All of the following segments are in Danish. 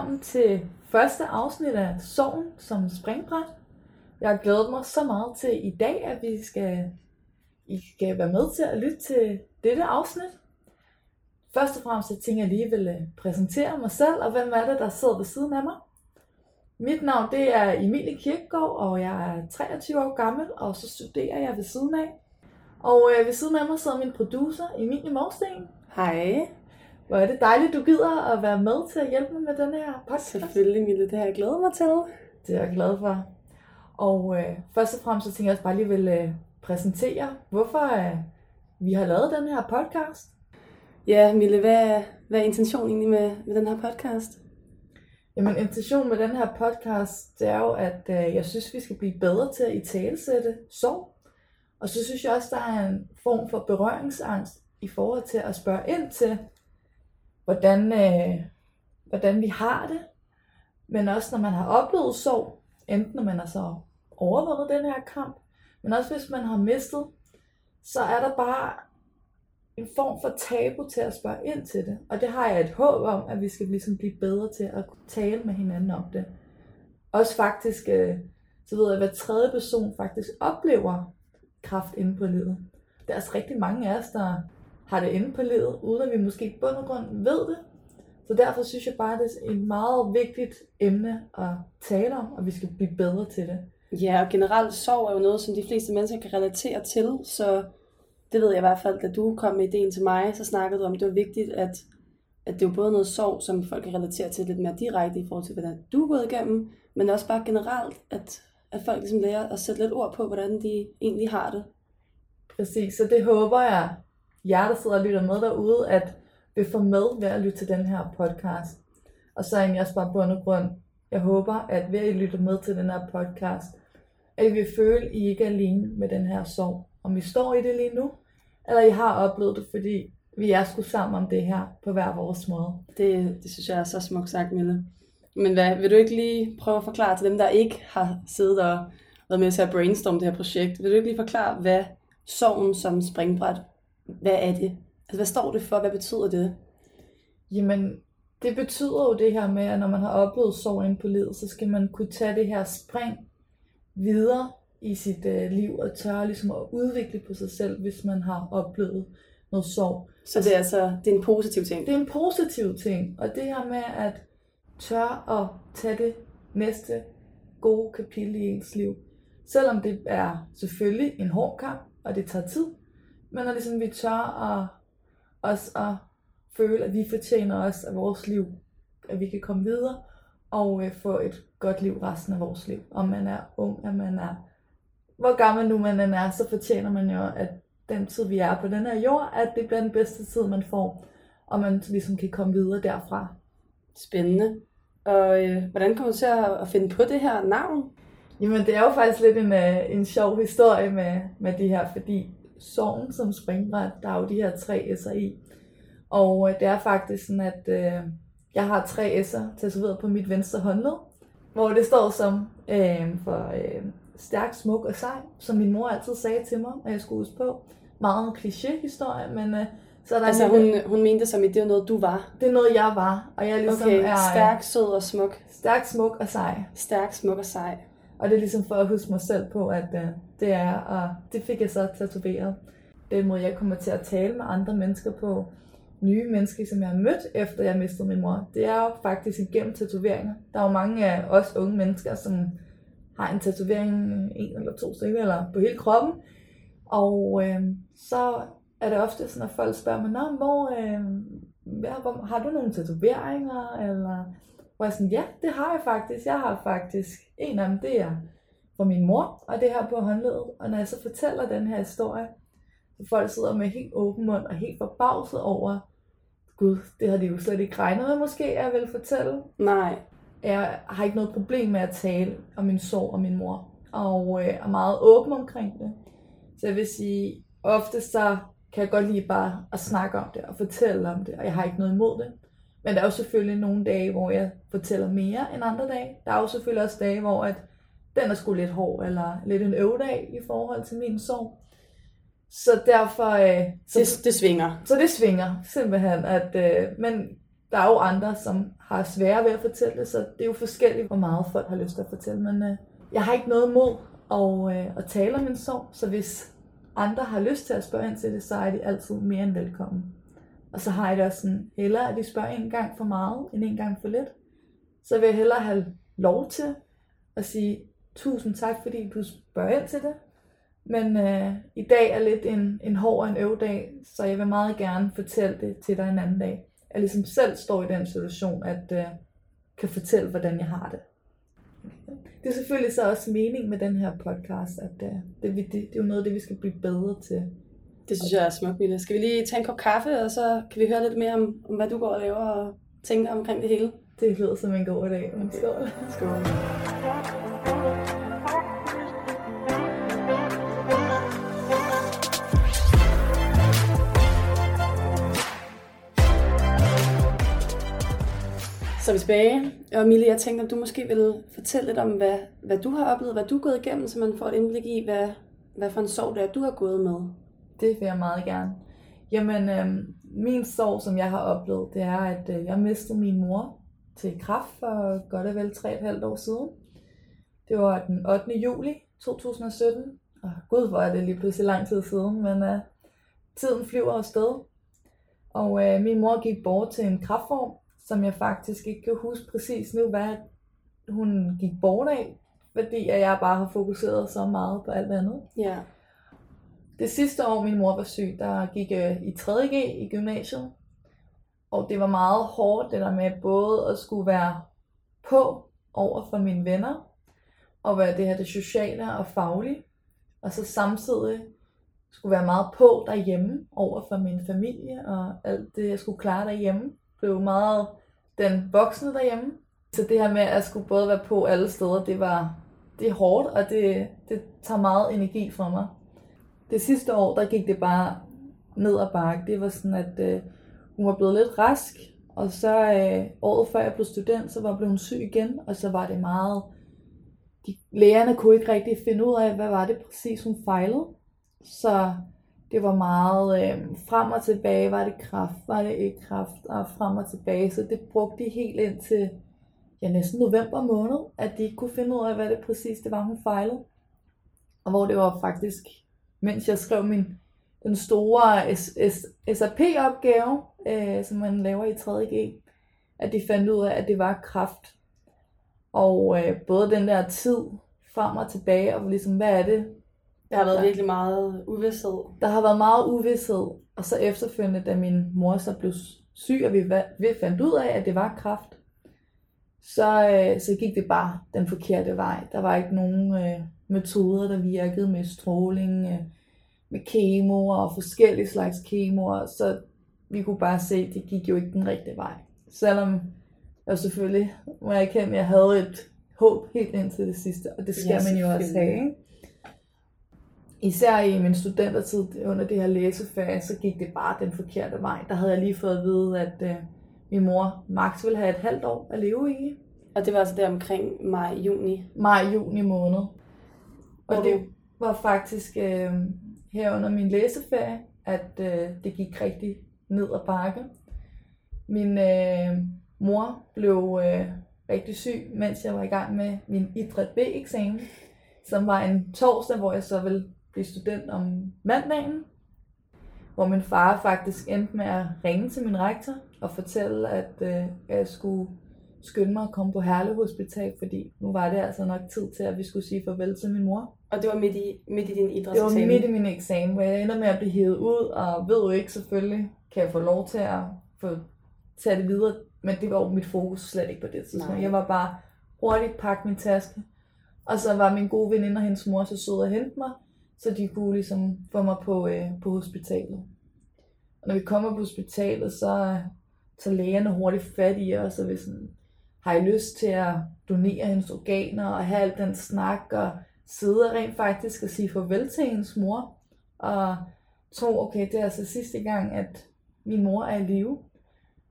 Velkommen til første afsnit af Sorgen som springbræt. Jeg har glædet mig så meget til i dag, at vi skal, I skal være med til at lytte til dette afsnit. Først og fremmest, jeg tænker, jeg lige vil øh, præsentere mig selv, og hvem er det, der sidder ved siden af mig. Mit navn det er Emilie Kirkegaard, og jeg er 23 år gammel, og så studerer jeg ved siden af. Og øh, ved siden af mig sidder min producer, Emilie Morsten. Hej. Hvor er det dejligt, du gider at være med til at hjælpe mig med den her podcast. Selvfølgelig, Mille. Det har jeg glædet mig til. Det er jeg glad for. Og øh, først og fremmest så tænker jeg også bare lige vil øh, præsentere, hvorfor øh, vi har lavet den her podcast. Ja, Mille, hvad, hvad er intentionen egentlig med, med den her podcast? Jamen, intentionen med den her podcast, det er jo, at øh, jeg synes, vi skal blive bedre til at italesætte sorg. Og så synes jeg også, der er en form for berøringsangst i forhold til at spørge ind til, hvordan, øh, hvordan vi har det. Men også når man har oplevet sorg, enten når man har så overvundet den her kamp, men også hvis man har mistet, så er der bare en form for tabu til at spørge ind til det. Og det har jeg et håb om, at vi skal ligesom blive bedre til at tale med hinanden om det. Også faktisk, øh, så ved jeg, hvad hver tredje person faktisk oplever kraft inde på livet. Der er altså rigtig mange af os, der har det inde på livet, uden at vi måske i bund og grund ved det. Så derfor synes jeg bare, at det er et meget vigtigt emne at tale om, og vi skal blive bedre til det. Ja, og generelt sorg er jo noget, som de fleste mennesker kan relatere til, så det ved jeg i hvert fald, da du kom med ideen til mig, så snakkede du om, at det var vigtigt, at, at det er jo både noget sorg, som folk kan relatere til lidt mere direkte i forhold til, hvordan du er gået igennem, men også bare generelt, at, at folk ligesom lærer at sætte lidt ord på, hvordan de egentlig har det. Præcis, så det håber jeg, jer der sidder og lytter med derude, at vil få med ved at lytte til den her podcast. Og så egentlig også bare på og grund, jeg håber, at ved at I lytter med til den her podcast, at I vil føle, at I ikke er alene med den her sorg. Om I står i det lige nu, eller I har oplevet det, fordi vi er sgu sammen om det her på hver vores måde. Det, det synes jeg er så smukt sagt, Mille. Men hvad, vil du ikke lige prøve at forklare til dem, der ikke har siddet og været med til at brainstorme det her projekt, vil du ikke lige forklare, hvad sorgen som springbræt, hvad er det? Altså, hvad står det for? Hvad betyder det? Jamen, det betyder jo det her med, at når man har oplevet sorg ind på livet, så skal man kunne tage det her spring videre i sit øh, liv og tørre ligesom at udvikle på sig selv, hvis man har oplevet noget sorg. Så det er altså det er en positiv ting? Det er en positiv ting, og det her med at tørre at tage det næste gode kapitel i ens liv. Selvom det er selvfølgelig en hård kamp, og det tager tid, men når ligesom vi tør at, også at føle, at vi fortjener os af vores liv, at vi kan komme videre og øh, få et godt liv resten af vores liv. Om man er ung, at man er, hvor gammel nu man er, så fortjener man jo, at den tid, vi er på den her jord, at det bliver den bedste tid, man får, og man ligesom kan komme videre derfra. Spændende. Og øh, hvordan kommer du til at, at finde på det her navn? Jamen, det er jo faktisk lidt en, øh, en sjov historie med, med det her, fordi sorgen som springbræt, der er jo de her tre S'er i. Og øh, det er faktisk sådan, at øh, jeg har tre S'er tatoveret på mit venstre håndled, hvor det står som øh, for øh, stærk, smuk og sej, som min mor altid sagde til mig, at jeg skulle huske på. Meget en kliché-historie, men øh, så er der altså hun, hun mente som i, det er noget, du var? Det er noget, jeg var. Og jeg ligesom okay, er, stærk, sød og smuk. Stærk, smuk og sej. Stærk, smuk og sej. Og det er ligesom for at huske mig selv på, at øh, det er, og det fik jeg så tatoveret. Den måde, jeg kommer til at tale med andre mennesker på, nye mennesker, som jeg har mødt, efter jeg mistede min mor, det er jo faktisk igennem tatoveringer. Der er jo mange af os unge mennesker, som har en tatovering, en eller to stykker, eller på hele kroppen. Og øh, så er det ofte sådan, at folk spørger mig, Nå, hvor, øh, hvor, har du nogle tatoveringer? Eller hvor jeg sådan, ja, det har jeg faktisk. Jeg har faktisk en af dem, det er fra min mor, og det her på håndledet. Og når jeg så fortæller den her historie, så folk sidder med helt åben mund og helt forbavset over, gud, det har de jo slet ikke regnet med måske, jeg vil fortælle. Nej. Jeg har ikke noget problem med at tale om min sorg og min mor, og øh, er meget åben omkring det. Så jeg vil sige, ofte så kan jeg godt lide bare at snakke om det og fortælle om det, og jeg har ikke noget imod det. Men der er jo selvfølgelig nogle dage, hvor jeg fortæller mere end andre dage. Der er jo selvfølgelig også dage, hvor at den er sgu lidt hård, eller lidt en øvdag i forhold til min sorg. Så derfor... Øh, så, det, det svinger. Så det svinger, simpelthen. At, øh, men der er jo andre, som har svære ved at fortælle det, så det er jo forskelligt, hvor meget folk har lyst til at fortælle. Men øh, jeg har ikke noget mod at, øh, at tale om min sorg, så hvis andre har lyst til at spørge ind til det, så er de altid mere end velkommen. Og så har jeg det også sådan, hellere at de spørger en gang for meget, end en gang for lidt. Så vil jeg hellere have lov til at sige, tusind tak, fordi du spørger ind til det. Men øh, i dag er lidt en, en hård og en øvdag, så jeg vil meget gerne fortælle det til dig en anden dag. Jeg ligesom selv står i den situation, at øh, kan fortælle, hvordan jeg har det. Det er selvfølgelig så også mening med den her podcast, at øh, det, det, det er jo noget af det, vi skal blive bedre til. Det synes jeg er smukt, Mille. Skal vi lige tage en kop kaffe, og så kan vi høre lidt mere om, om hvad du går og laver og tænker omkring det hele? Det lyder som en god dag. Men skål. Skål. Så er vi tilbage. Og Mille, jeg tænkte, om du måske vil fortælle lidt om, hvad, hvad du har oplevet, hvad du er gået igennem, så man får et indblik i, hvad, hvad for en sorg det er, du har gået med. Det vil jeg meget gerne. Jamen, øh, min sorg, som jeg har oplevet, det er, at øh, jeg mistede min mor til kraft for godt og vel 3,5 år siden. Det var den 8. juli 2017. Og gud, hvor er det lige pludselig lang tid siden, men øh, tiden flyver afsted. Og øh, min mor gik bort til en kraftform, som jeg faktisk ikke kan huske præcis nu, hvad hun gik bort af, fordi jeg bare har fokuseret så meget på alt andet. Ja. Det sidste år, min mor var syg, der gik øh, i 3.G i gymnasiet. Og det var meget hårdt, det der med både at skulle være på over for mine venner, og være det her det sociale og faglige, og så samtidig skulle være meget på derhjemme over for min familie, og alt det, jeg skulle klare derhjemme, blev meget den voksne derhjemme. Så det her med at skulle både være på alle steder, det var det er hårdt, og det, det tager meget energi fra mig. Det sidste år, der gik det bare ned ad bakke. Det var sådan, at øh, hun var blevet lidt rask, og så øh, året før jeg blev student, så var hun syg igen, og så var det meget... De, lægerne kunne ikke rigtig finde ud af, hvad var det præcis, hun fejlede. Så det var meget øh, frem og tilbage, var det kraft, var det ikke kraft, og frem og tilbage. Så det brugte de helt ind til ja, næsten november måned, at de ikke kunne finde ud af, hvad det præcis det var, hun fejlede. Og hvor det var faktisk, mens jeg skrev min den store SAP-opgave, øh, som man laver i 3.G, at de fandt ud af, at det var kraft. Og øh, både den der tid frem og tilbage, og ligesom, hvad er det? Der har været der, virkelig meget uvidshed. Der har været meget uvidshed, og så efterfølgende, da min mor så blev syg, og vi, vi fandt ud af, at det var kraft, så, øh, så gik det bare den forkerte vej. Der var ikke nogen øh, metoder, der virkede med stråling, øh, med kemo og forskellige slags kemoer, så vi kunne bare se, at det gik jo ikke den rigtige vej. Selvom jeg selvfølgelig, må jeg erkende, at jeg havde et håb helt indtil det sidste, og det skal ja, man jo også have. Ikke? Især i min studentertid under det her læsefag, så gik det bare den forkerte vej. Der havde jeg lige fået at vide, at øh, min mor Max ville have et halvt år at leve i. Og det var altså der omkring maj-juni? Maj-juni måned. Og det var faktisk øh, her under min læseferie, at øh, det gik rigtig ned ad bakke. Min øh, mor blev øh, rigtig syg, mens jeg var i gang med min idræt B-eksamen, som var en torsdag, hvor jeg så ville blive student om mandagen, hvor min far faktisk endte med at ringe til min rektor og fortælle, at øh, jeg skulle skynde mig at komme på Herlev Hospital, fordi nu var det altså nok tid til, at vi skulle sige farvel til min mor. Og det var midt i, midt i din idrætseksamen? Det var midt i min eksamen, hvor jeg ender med at blive hævet ud, og ved jo ikke selvfølgelig, kan jeg få lov til at få tage det videre, men det var jo mit fokus slet ikke på det tidspunkt. Nej. Jeg var bare hurtigt pakke min taske, og så var min gode veninde og hendes mor så søde at hente mig, så de kunne ligesom få mig på, øh, på hospitalet. Og når vi kommer på hospitalet, så tager lægerne hurtigt fat i os, og hvis sådan, har I lyst til at donere hendes organer, og have al den snak, og sidde rent faktisk og sige farvel til hendes mor, og tro, okay, det er altså sidste gang, at min mor er i live.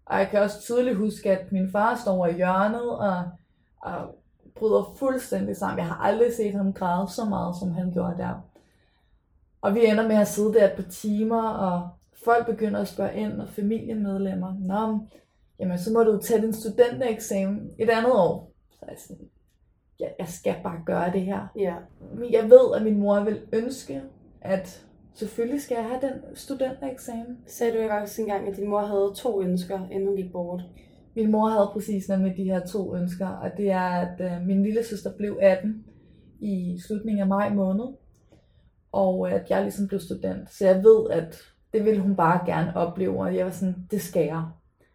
Og jeg kan også tydeligt huske, at min far står over i hjørnet, og, og bryder fuldstændig sammen. Jeg har aldrig set ham græde så meget, som han gjorde der. Og vi ender med at sidde der et par timer, og folk begynder at spørge ind, og familiemedlemmer, Nå, jamen så må du tage din studentereksamen et andet år. Så er jeg sådan, ja, jeg skal bare gøre det her. Ja. Jeg ved, at min mor vil ønske, at selvfølgelig skal jeg have den studentereksamen. Sagde du ikke også engang, at din mor havde to ønsker, inden hun gik bort? Min mor havde præcis nemlig de her to ønsker, og det er, at øh, min lille søster blev 18 i slutningen af maj måned, og at jeg ligesom blev student. Så jeg ved, at det ville hun bare gerne opleve, og jeg var sådan, det skal jeg.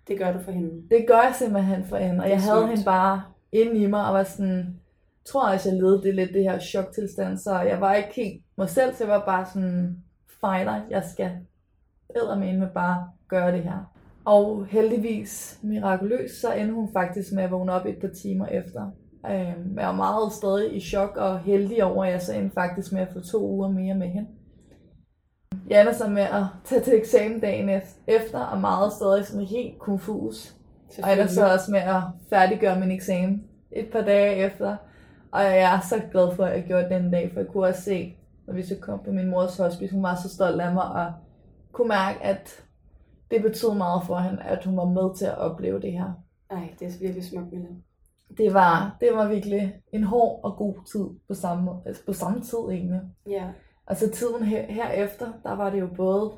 Det gør du for hende. Det gør jeg simpelthen for hende, og jeg havde hende bare inde i mig, og var sådan, jeg tror også, jeg levede det lidt det her choktilstand, så jeg var ikke helt mig selv, så jeg var bare sådan, fighter, jeg skal eddermene med bare gøre det her. Og heldigvis, mirakuløst, så endte hun faktisk med at vågne op et par timer efter. Øhm, jeg var meget stadig i chok og heldig over, at jeg så endte faktisk med at få to uger mere med hende. Jeg ender så med at tage til eksamen dagen ef- efter, og meget stadig sådan helt konfus. Og ender så også med at færdiggøre min eksamen et par dage efter. Og jeg er så glad for, at jeg gjorde den dag, for jeg kunne også se, når vi så kom på min mors hospice, hun var så stolt af mig, og kunne mærke, at det betød meget for hende, at hun var med til at opleve det her. Ej, det er virkelig smukt, Mille. Det var, det var virkelig en hård og god tid på samme, altså på samme tid egentlig. Ja. Altså tiden her, herefter, der var det jo både,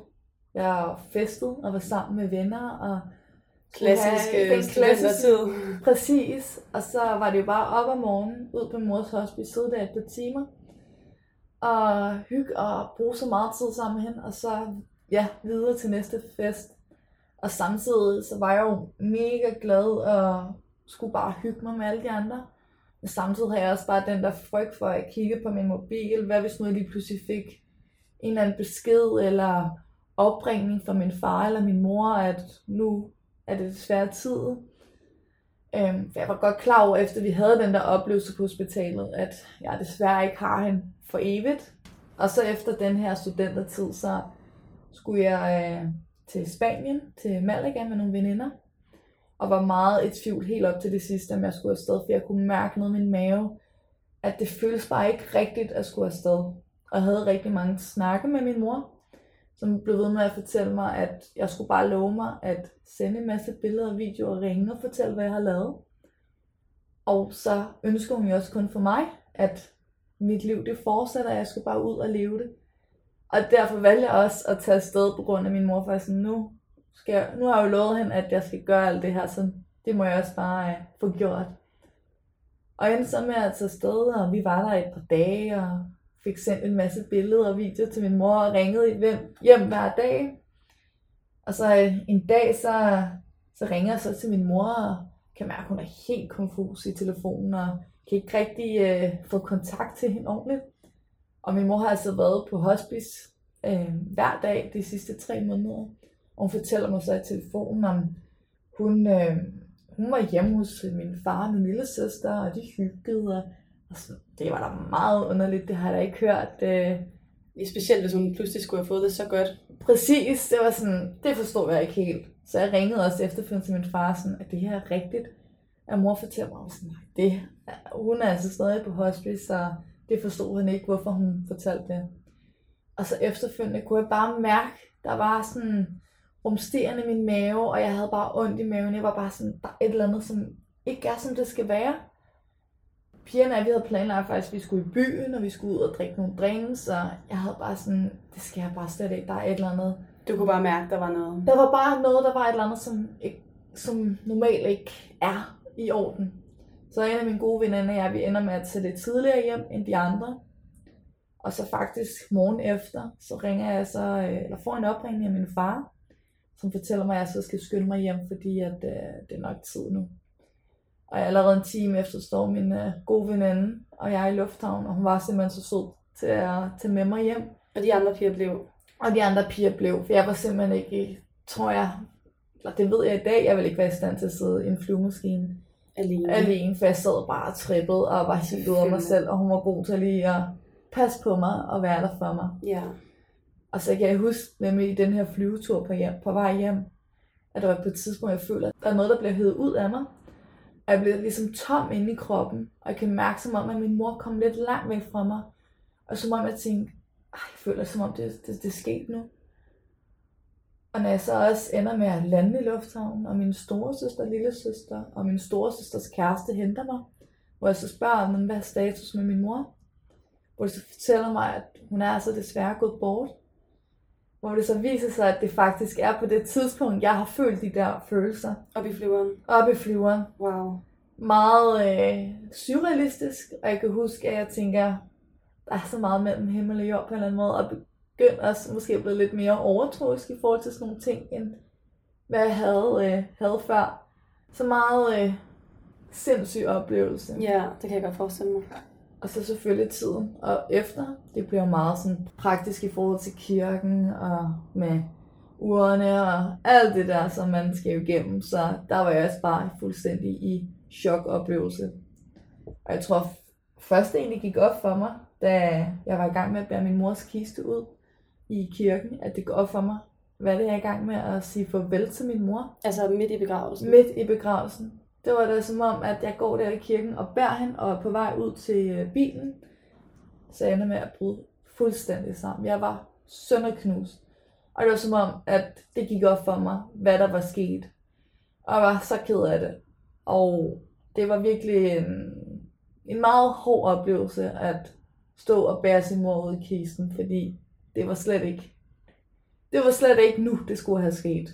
jeg festede og var sammen med venner, og Klassisk Ja, den klassiske- studentertid. Præcis, og så var det jo bare op om morgenen, ud på mors hospice, sidde der et par timer, og hygge og bruge så meget tid sammen med hende, og så ja, videre til næste fest. Og samtidig så var jeg jo mega glad og skulle bare hygge mig med alle de andre. Men samtidig har jeg også bare den der frygt for at kigge på min mobil. Hvad hvis nu jeg lige pludselig fik en eller anden besked eller opringning fra min far eller min mor, at nu er det desværre tid. Øhm, for jeg var godt klar over, efter vi havde den der oplevelse på hospitalet, at jeg desværre ikke har hende for evigt. Og så efter den her studentertid, så skulle jeg øh, til Spanien, til Malaga med nogle veninder. Og var meget i tvivl helt op til det sidste, om jeg skulle afsted, for jeg kunne mærke noget i min mave, at det føles bare ikke rigtigt at skulle afsted. Og jeg havde rigtig mange snakke med min mor, som blev ved med at fortælle mig, at jeg skulle bare love mig at sende en masse billeder og videoer og ringe og fortælle, hvad jeg har lavet. Og så ønsker hun jo også kun for mig, at mit liv det fortsætter, og jeg skal bare ud og leve det. Og derfor valgte jeg også at tage afsted på grund af min mor, for sådan, nu, skal nu har jeg jo lovet hende, at jeg skal gøre alt det her, så det må jeg også bare øh, få gjort. Og jeg endte så med at tage sted, og vi var der et par dage, og fik sendt en masse billeder og videoer til min mor, og ringede hjem, hjem hver dag. Og så øh, en dag, så, så ringer jeg så til min mor, og kan mærke, at hun er helt konfus i telefonen, og kan ikke rigtig øh, få kontakt til hende ordentligt. Og min mor har altså været på hospice øh, hver dag de sidste tre måneder. Og hun fortæller mig så i telefonen, om hun, øh, hun var hjemme hos min far og min lille søster, og de hyggede. Og, og det var da meget underligt, det har jeg da ikke hørt. Øh, Specielt hvis hun pludselig skulle have fået det så godt. Præcis, det var sådan, det forstod jeg ikke helt. Så jeg ringede også efterfølgende til min far, sådan, at det her er rigtigt. Og mor fortalte mig, sådan, det, hun er altså stadig på hospice, så det forstod han ikke, hvorfor hun fortalte det. Og så efterfølgende kunne jeg bare mærke, der var sådan rumsterende min mave, og jeg havde bare ondt i maven. Jeg var bare sådan, der er et eller andet, som ikke er, som det skal være. Pigerne og vi havde planlagt faktisk, at vi skulle i byen, og vi skulle ud og drikke nogle drinks, og jeg havde bare sådan, det skal jeg bare slet ikke, der er et eller andet. Du kunne bare mærke, der var noget. Der var bare noget, der var et eller andet, som, ikke, som normalt ikke er i orden. Så en af mine gode veninder og jeg, vi ender med at tage lidt tidligere hjem end de andre. Og så faktisk morgen efter, så ringer jeg så, øh, eller får en opringning af min far, som fortæller mig, at jeg så skal skynde mig hjem, fordi at, øh, det er nok tid nu. Og allerede en time efter står min øh, gode veninde og jeg i lufthavnen, og hun var simpelthen så sød til at tage med mig hjem. Og de andre piger blev Og de andre piger blev, for jeg var simpelthen ikke, tror jeg, eller det ved jeg i dag, jeg vil ikke være i stand til at sidde i en flyvemaskine alene. alene, for jeg sad bare og trippede og var helt ude af mig selv, og hun var god til lige at passe på mig og være der for mig. Ja. Og så kan jeg huske nemlig i den her flyvetur på, hjem, på vej hjem, at der var på et tidspunkt, jeg føler, at der er noget, der bliver hævet ud af mig. Og jeg bliver ligesom tom inde i kroppen, og jeg kan mærke som om, at min mor kom lidt langt væk fra mig. Og som om jeg tænkte, ej, jeg føler som om det, det, det er sket nu. Og når jeg så også ender med at lande i lufthavnen, og min store søster, lille søster og min store søsters kæreste henter mig, hvor jeg så spørger dem, hvad er status med min mor? Hvor de så fortæller mig, at hun er altså desværre gået bort. Hvor det så viser sig, at det faktisk er på det tidspunkt, jeg har følt de der følelser. Op i flyveren. Op i flyveren. Wow. Meget øh, surrealistisk, og jeg kan huske, at jeg tænker, der er så meget mellem himmel og jord på en eller anden måde, og begyndt også måske at blive lidt mere overtroisk i forhold til sådan nogle ting, end hvad jeg havde, øh, havde før. Så meget øh, sindssyg oplevelse. Ja, det kan jeg godt forestille mig. Og så selvfølgelig tiden. Og efter, det bliver meget sådan praktisk i forhold til kirken og med urene og alt det der, som man skal igennem. Så der var jeg også bare fuldstændig i chokoplevelse. Og jeg tror først det egentlig gik op for mig, da jeg var i gang med at bære min mors kiste ud i kirken, at det går op for mig, hvad det er jeg i gang med at sige farvel til min mor. Altså midt i begravelsen. Midt i begravelsen. Det var da som om, at jeg går der i kirken og bærer hende og er på vej ud til øh, bilen. Så jeg ender med at bryde fuldstændig sammen. Jeg var sønderknust. Og det var som om, at det gik op for mig, hvad der var sket. Og jeg var så ked af det. Og det var virkelig en, en meget hård oplevelse at stå og bære sin mor ud i kisten, fordi det var slet ikke, det var slet ikke nu, det skulle have sket.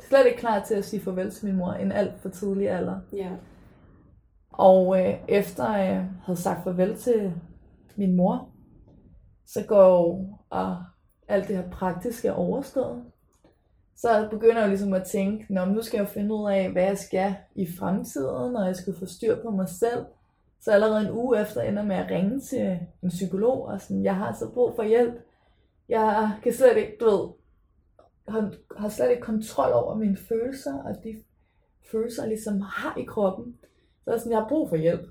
Slet ikke klar til at sige farvel til min mor i en alt for tidlig alder. Ja. Og øh, efter jeg havde sagt farvel til min mor, så går og alt det her praktiske overstået. Så begynder jeg ligesom at tænke, Nå, nu skal jeg jo finde ud af, hvad jeg skal i fremtiden, når jeg skal få styr på mig selv. Så allerede en uge efter ender med at ringe til en psykolog, og sådan, jeg har altså brug for hjælp. Jeg kan slet ikke, du ved, har, har slet ikke kontrol over mine følelser, og de følelser, jeg ligesom har i kroppen. Så er sådan, jeg har brug for hjælp.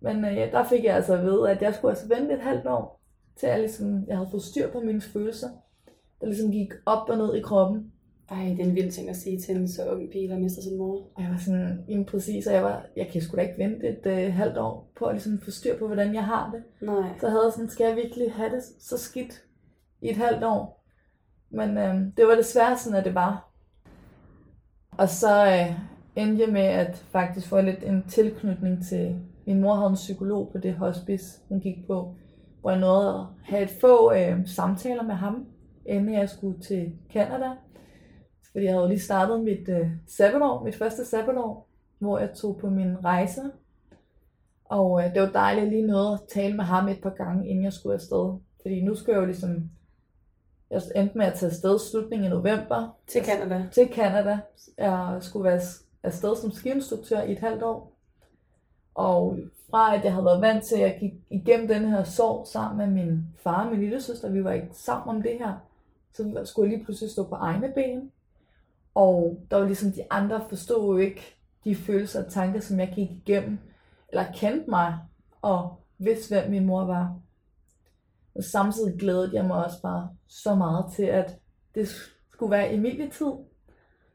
Men øh, der fik jeg altså at vide, at jeg skulle altså vente et halvt år, til jeg, ligesom, jeg havde fået styr på mine følelser, der ligesom gik op og ned i kroppen. Ej, det er en vild ting at sige til en så ung pige, der mister sin mor. Og jeg var sådan, jamen præcis, og jeg, var, jeg kan sgu da ikke vente et øh, halvt år på at ligesom få styr på, hvordan jeg har det. Nej. Så jeg havde sådan, skal jeg virkelig have det så skidt i et halvt år? Men øh, det var desværre sådan, at det var. Og så øh, endte jeg med at faktisk få lidt en tilknytning til, min mor havde en psykolog på det hospice, hun gik på, hvor jeg nåede at have et få øh, samtaler med ham, inden jeg skulle til Canada. Fordi jeg havde jo lige startet mit øh, sabbatår, mit første sabbatår, hvor jeg tog på min rejse. Og øh, det var dejligt at lige noget at tale med ham et par gange, inden jeg skulle afsted. Fordi nu skulle jeg jo ligesom jeg endte med at tage afsted slutningen af november. Til Canada. Til Canada. Jeg skulle være afsted som skiinstruktør i et halvt år. Og fra at jeg havde været vant til, at jeg gik igennem den her sorg sammen med min far og min lille søster, vi var ikke sammen om det her, så skulle jeg lige pludselig stå på egne ben. Og der var ligesom de andre forstod jo ikke de følelser og tanker, som jeg gik igennem, eller kendte mig, og vidste, hvem min mor var. Og samtidig glædede jeg mig også bare så meget til, at det skulle være Emilie-tid.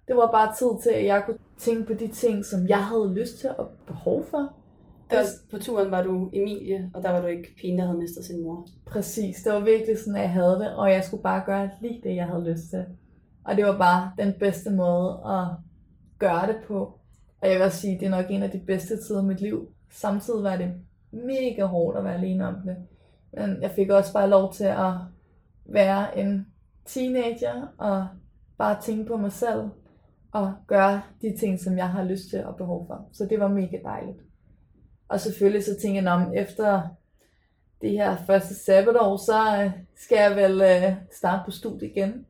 Det var bare tid til, at jeg kunne tænke på de ting, som jeg havde lyst til og behov for. Der, på turen var du Emilie, og der var du ikke pigen, der havde mistet sin mor. Præcis, det var virkelig sådan, at jeg havde det, og jeg skulle bare gøre lige det, jeg havde lyst til. Og det var bare den bedste måde at gøre det på. Og jeg vil også sige, det er nok en af de bedste tider i mit liv. Samtidig var det mega hårdt at være alene om det. Men jeg fik også bare lov til at være en teenager og bare tænke på mig selv og gøre de ting, som jeg har lyst til og behov for. Så det var mega dejligt. Og selvfølgelig så tænker jeg, om efter det her første sabbatår, så øh, skal jeg vel øh, starte på studiet igen.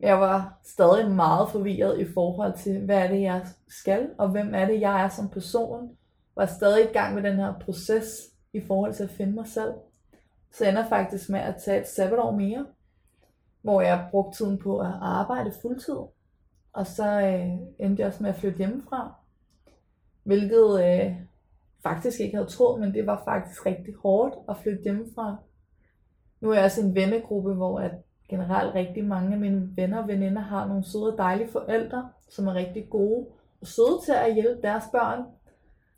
Jeg var stadig meget forvirret i forhold til, hvad er det, jeg skal, og hvem er det, jeg er som person. Var stadig i gang med den her proces i forhold til at finde mig selv. Så jeg ender faktisk med at tage et sabbatår mere, hvor jeg brugte tiden på at arbejde fuldtid. Og så øh, endte jeg også med at flytte hjemmefra, hvilket øh, faktisk ikke havde troet, men det var faktisk rigtig hårdt at flytte hjemmefra. Nu er jeg også en vennegruppe, hvor at generelt rigtig mange af mine venner og veninder har nogle søde og dejlige forældre, som er rigtig gode og søde til at hjælpe deres børn.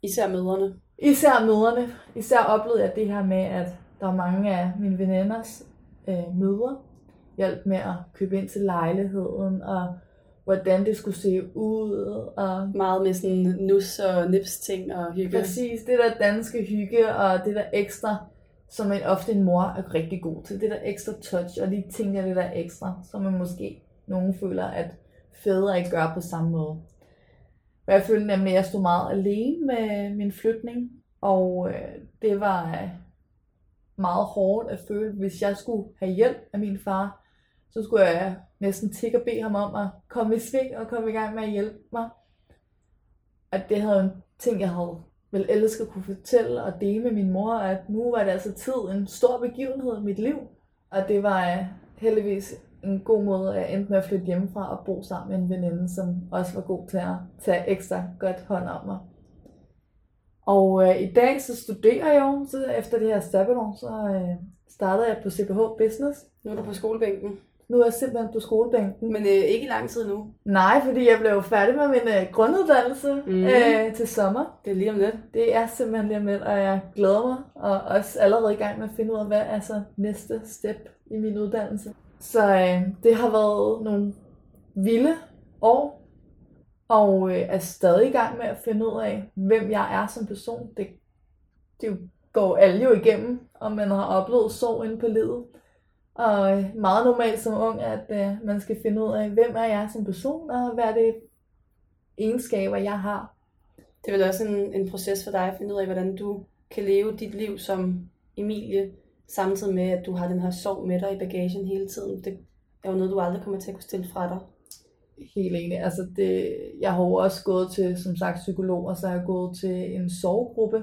Især mødrene. Især mødrene. Især oplevede jeg det her med, at der er mange af mine veninders øh, mødre, hjalp med at købe ind til lejligheden, og hvordan det skulle se ud, og Meget med sådan nus og nips ting og hygge. præcis det der danske hygge, og det der ekstra, som en, ofte en mor er rigtig god til, det der ekstra touch, og lige tænker det der ekstra, som man måske nogen føler, at fædre ikke gør på samme måde. Og jeg følte nemlig, at jeg stod meget alene med min flytning, og øh, det var øh, meget hårdt at føle, hvis jeg skulle have hjælp af min far, så skulle jeg næsten tikke og bede ham om at komme i sving og komme i gang med at hjælpe mig. At det havde en ting, jeg havde vel elsket at kunne fortælle og dele med min mor, at nu var det altså tid, en stor begivenhed i mit liv. Og det var øh, heldigvis en god måde, at jeg endte med at flytte hjemmefra og bo sammen med en veninde, som også var god til at tage ekstra godt hånd om mig. Og øh, i dag så studerer jeg jo, så efter det her sabbatår, så øh, startede jeg på CBH Business. Nu er du på skolebænken. Nu er jeg simpelthen på skolebænken. Men øh, ikke i lang tid nu. Nej, fordi jeg blev færdig med min øh, grunduddannelse mm. øh, til sommer. Det er lige om lidt. Det er simpelthen lige om lidt, og jeg glæder mig, og også allerede i gang med at finde ud af, hvad er så næste step i min uddannelse. Så øh, det har været nogle vilde år, og øh, er stadig i gang med at finde ud af, hvem jeg er som person. Det, det går alle jo igennem, og man har oplevet sorg inde på livet. Og øh, meget normalt som ung, at øh, man skal finde ud af, hvem er jeg som person, og hvad er det egenskaber, jeg har. Det er vel også en, en proces for dig at finde ud af, hvordan du kan leve dit liv som Emilie, samtidig med, at du har den her sorg med dig i bagagen hele tiden. Det er jo noget, du aldrig kommer til at kunne stille fra dig. Helt enig. Altså det, jeg har jo også gået til, som sagt, psykolog, og så har jeg gået til en sovegruppe,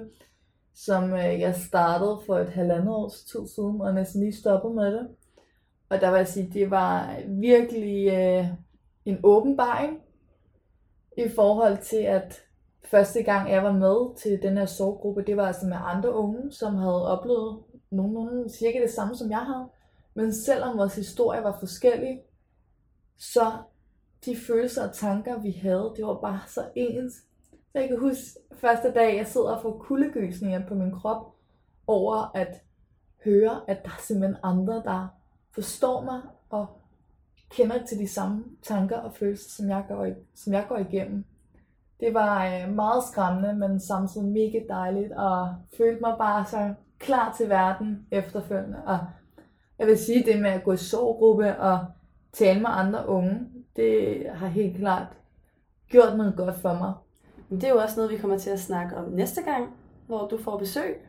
som øh, jeg startede for et halvandet års tid siden, og næsten lige stoppet med det. Og der vil jeg sige, det var virkelig øh, en åbenbaring i forhold til, at første gang jeg var med til den her sovegruppe, det var altså med andre unge, som havde oplevet nogenlunde cirka det samme, som jeg havde. Men selvom vores historie var forskellig, så de følelser og tanker, vi havde, det var bare så ens. Så jeg kan huske første dag, jeg sidder og får kuldegysninger på min krop over at høre, at der er simpelthen andre, der forstår mig og kender til de samme tanker og følelser, som jeg går, som jeg går igennem. Det var øh, meget skræmmende, men samtidig mega dejligt, og følte mig bare så klar til verden efterfølgende. Og jeg vil sige, det med at gå i sovgruppe og tale med andre unge, det har helt klart gjort noget godt for mig. Men det er jo også noget, vi kommer til at snakke om næste gang, hvor du får besøg.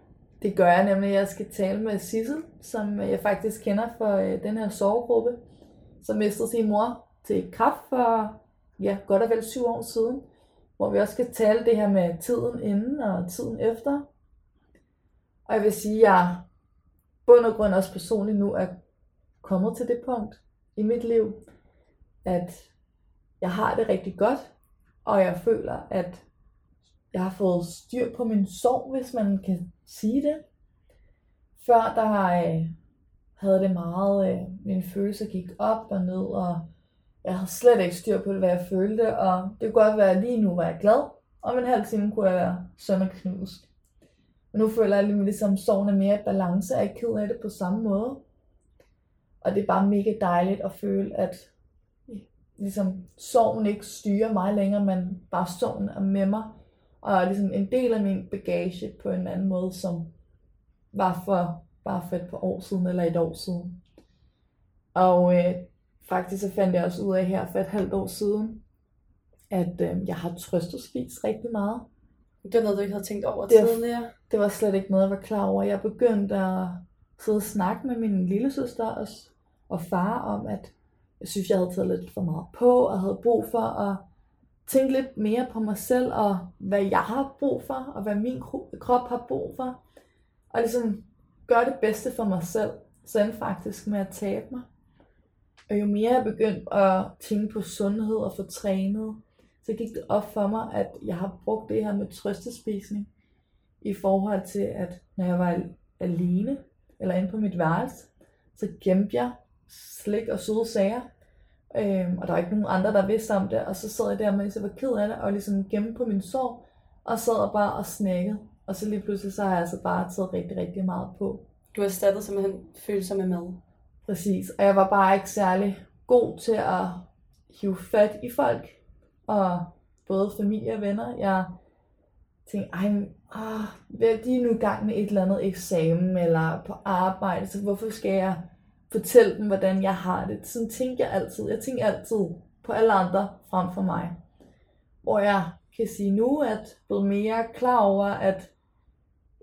Det gør jeg nemlig, at jeg skal tale med Sissel, som jeg faktisk kender fra øh, den her sovegruppe, som mistede sin mor til kræft for ja, godt og vel syv år siden, hvor vi også skal tale det her med tiden inden og tiden efter. Og jeg vil sige, at jeg bund og grund også personligt nu er kommet til det punkt i mit liv, at jeg har det rigtig godt, og jeg føler, at jeg har fået styr på min sorg, hvis man kan sige det. Før der øh, havde det meget, øh, mine følelser gik op og ned, og jeg havde slet ikke styr på, hvad jeg følte, og det kunne godt være, at lige nu var jeg glad, og om en halv time kunne jeg være sønderknust. Men nu føler jeg ligesom, at sorgen er mere i balance, og jeg er ikke ked af det på samme måde. Og det er bare mega dejligt at føle, at ligesom sorgen ikke styrer mig længere, men bare sorgen er med mig, og er ligesom en del af min bagage på en anden måde, som var for bare for et par år siden, eller et år siden. Og øh, faktisk så fandt jeg også ud af her for et halvt år siden, at øh, jeg har trøstespist rigtig meget. Det var noget, du ikke havde tænkt over Det er- tidligere. Det var slet ikke noget, jeg var klar over. Jeg begyndte at sidde og snakke med min lille søster og, og far om, at jeg synes, jeg havde taget lidt for meget på, og havde brug for at tænke lidt mere på mig selv, og hvad jeg har brug for, og hvad min krop har brug for. Og ligesom gøre det bedste for mig selv. Så endte faktisk med at tabe mig. Og jo mere jeg begyndte at tænke på sundhed og få trænet, så gik det op for mig, at jeg har brugt det her med trøstespisning i forhold til, at når jeg var alene, eller inde på mit værelse, så gemte jeg slik og søde sager. Øhm, og der var ikke nogen andre, der vidste om det. Og så sad jeg der, mens jeg var ked af det, og ligesom gemte på min sorg, og sad og bare og snakkede. Og så lige pludselig, så har jeg altså bare taget rigtig, rigtig meget på. Du har erstattet simpelthen følelser med mad. Præcis, og jeg var bare ikke særlig god til at hive fat i folk, og både familie og venner. Jeg tænkte, ej, ah, de er nu i gang med et eller andet eksamen, eller på arbejde, så hvorfor skal jeg fortælle dem, hvordan jeg har det? Sådan tænker jeg altid. Jeg tænker altid på alle andre frem for mig. Hvor jeg kan sige nu, at blevet mere klar over, at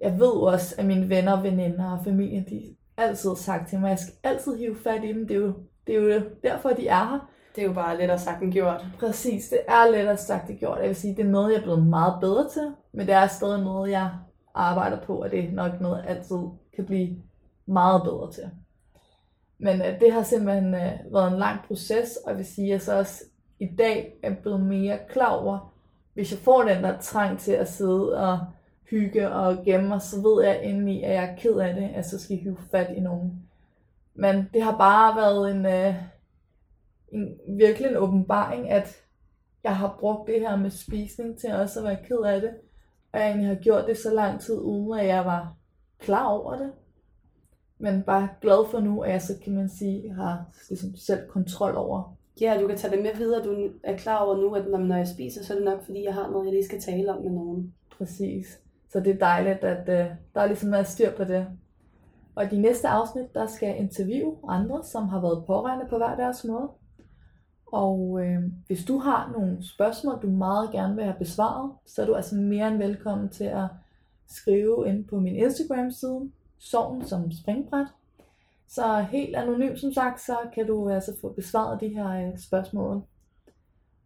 jeg ved også, at mine venner, veninder og familie, de altid har sagt til mig, at jeg skal altid hive fat i dem. Det er jo, det er jo derfor, de er her. Det er jo bare lettere sagt end gjort. Præcis, det er lettere sagt end gjort. Jeg vil sige, det er noget, jeg er blevet meget bedre til, men det er stadig noget, jeg arbejder på, og det er nok noget, jeg altid kan blive meget bedre til. Men øh, det har simpelthen øh, været en lang proces, og jeg vil sige, at jeg så også i dag er blevet mere klar over, hvis jeg får den der trang til at sidde og hygge og gemme mig, så ved jeg indeni, at jeg er ked af det, at så skal hive fat i nogen. Men det har bare været en, øh, en virkelig en åbenbaring, at jeg har brugt det her med spisning til også at være ked af det. Og jeg egentlig har gjort det så lang tid, uden at jeg var klar over det. Men bare glad for nu, at jeg så kan man sige, har ligesom selv kontrol over. Ja, du kan tage det med videre. Du er klar over nu, at når jeg spiser, så er det nok, fordi jeg har noget, jeg lige skal tale om med nogen. Præcis. Så det er dejligt, at uh, der er ligesom meget styr på det. Og i de næste afsnit, der skal jeg interviewe andre, som har været pårørende på hver deres måde. Og øh, hvis du har nogle spørgsmål, du meget gerne vil have besvaret, så er du altså mere end velkommen til at skrive ind på min Instagram-side, Sorgen som springbræt. Så helt anonym som sagt, så kan du altså få besvaret de her øh, spørgsmål.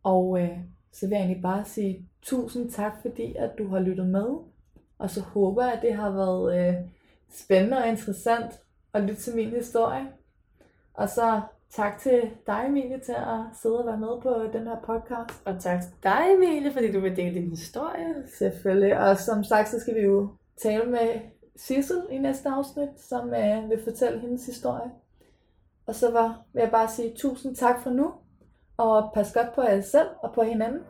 Og øh, så vil jeg egentlig bare sige tusind tak, fordi at du har lyttet med. Og så håber jeg, at det har været øh, spændende og interessant at lytte til min historie. Og så Tak til dig, Emilie, til at sidde og være med på den her podcast. Og tak til dig, Emilie, fordi du vil dele din historie. Selvfølgelig. Og som sagt, så skal vi jo tale med Sissel i næste afsnit, som øh, vil fortælle hendes historie. Og så var, vil jeg bare sige tusind tak for nu, og pas godt på jer selv og på hinanden.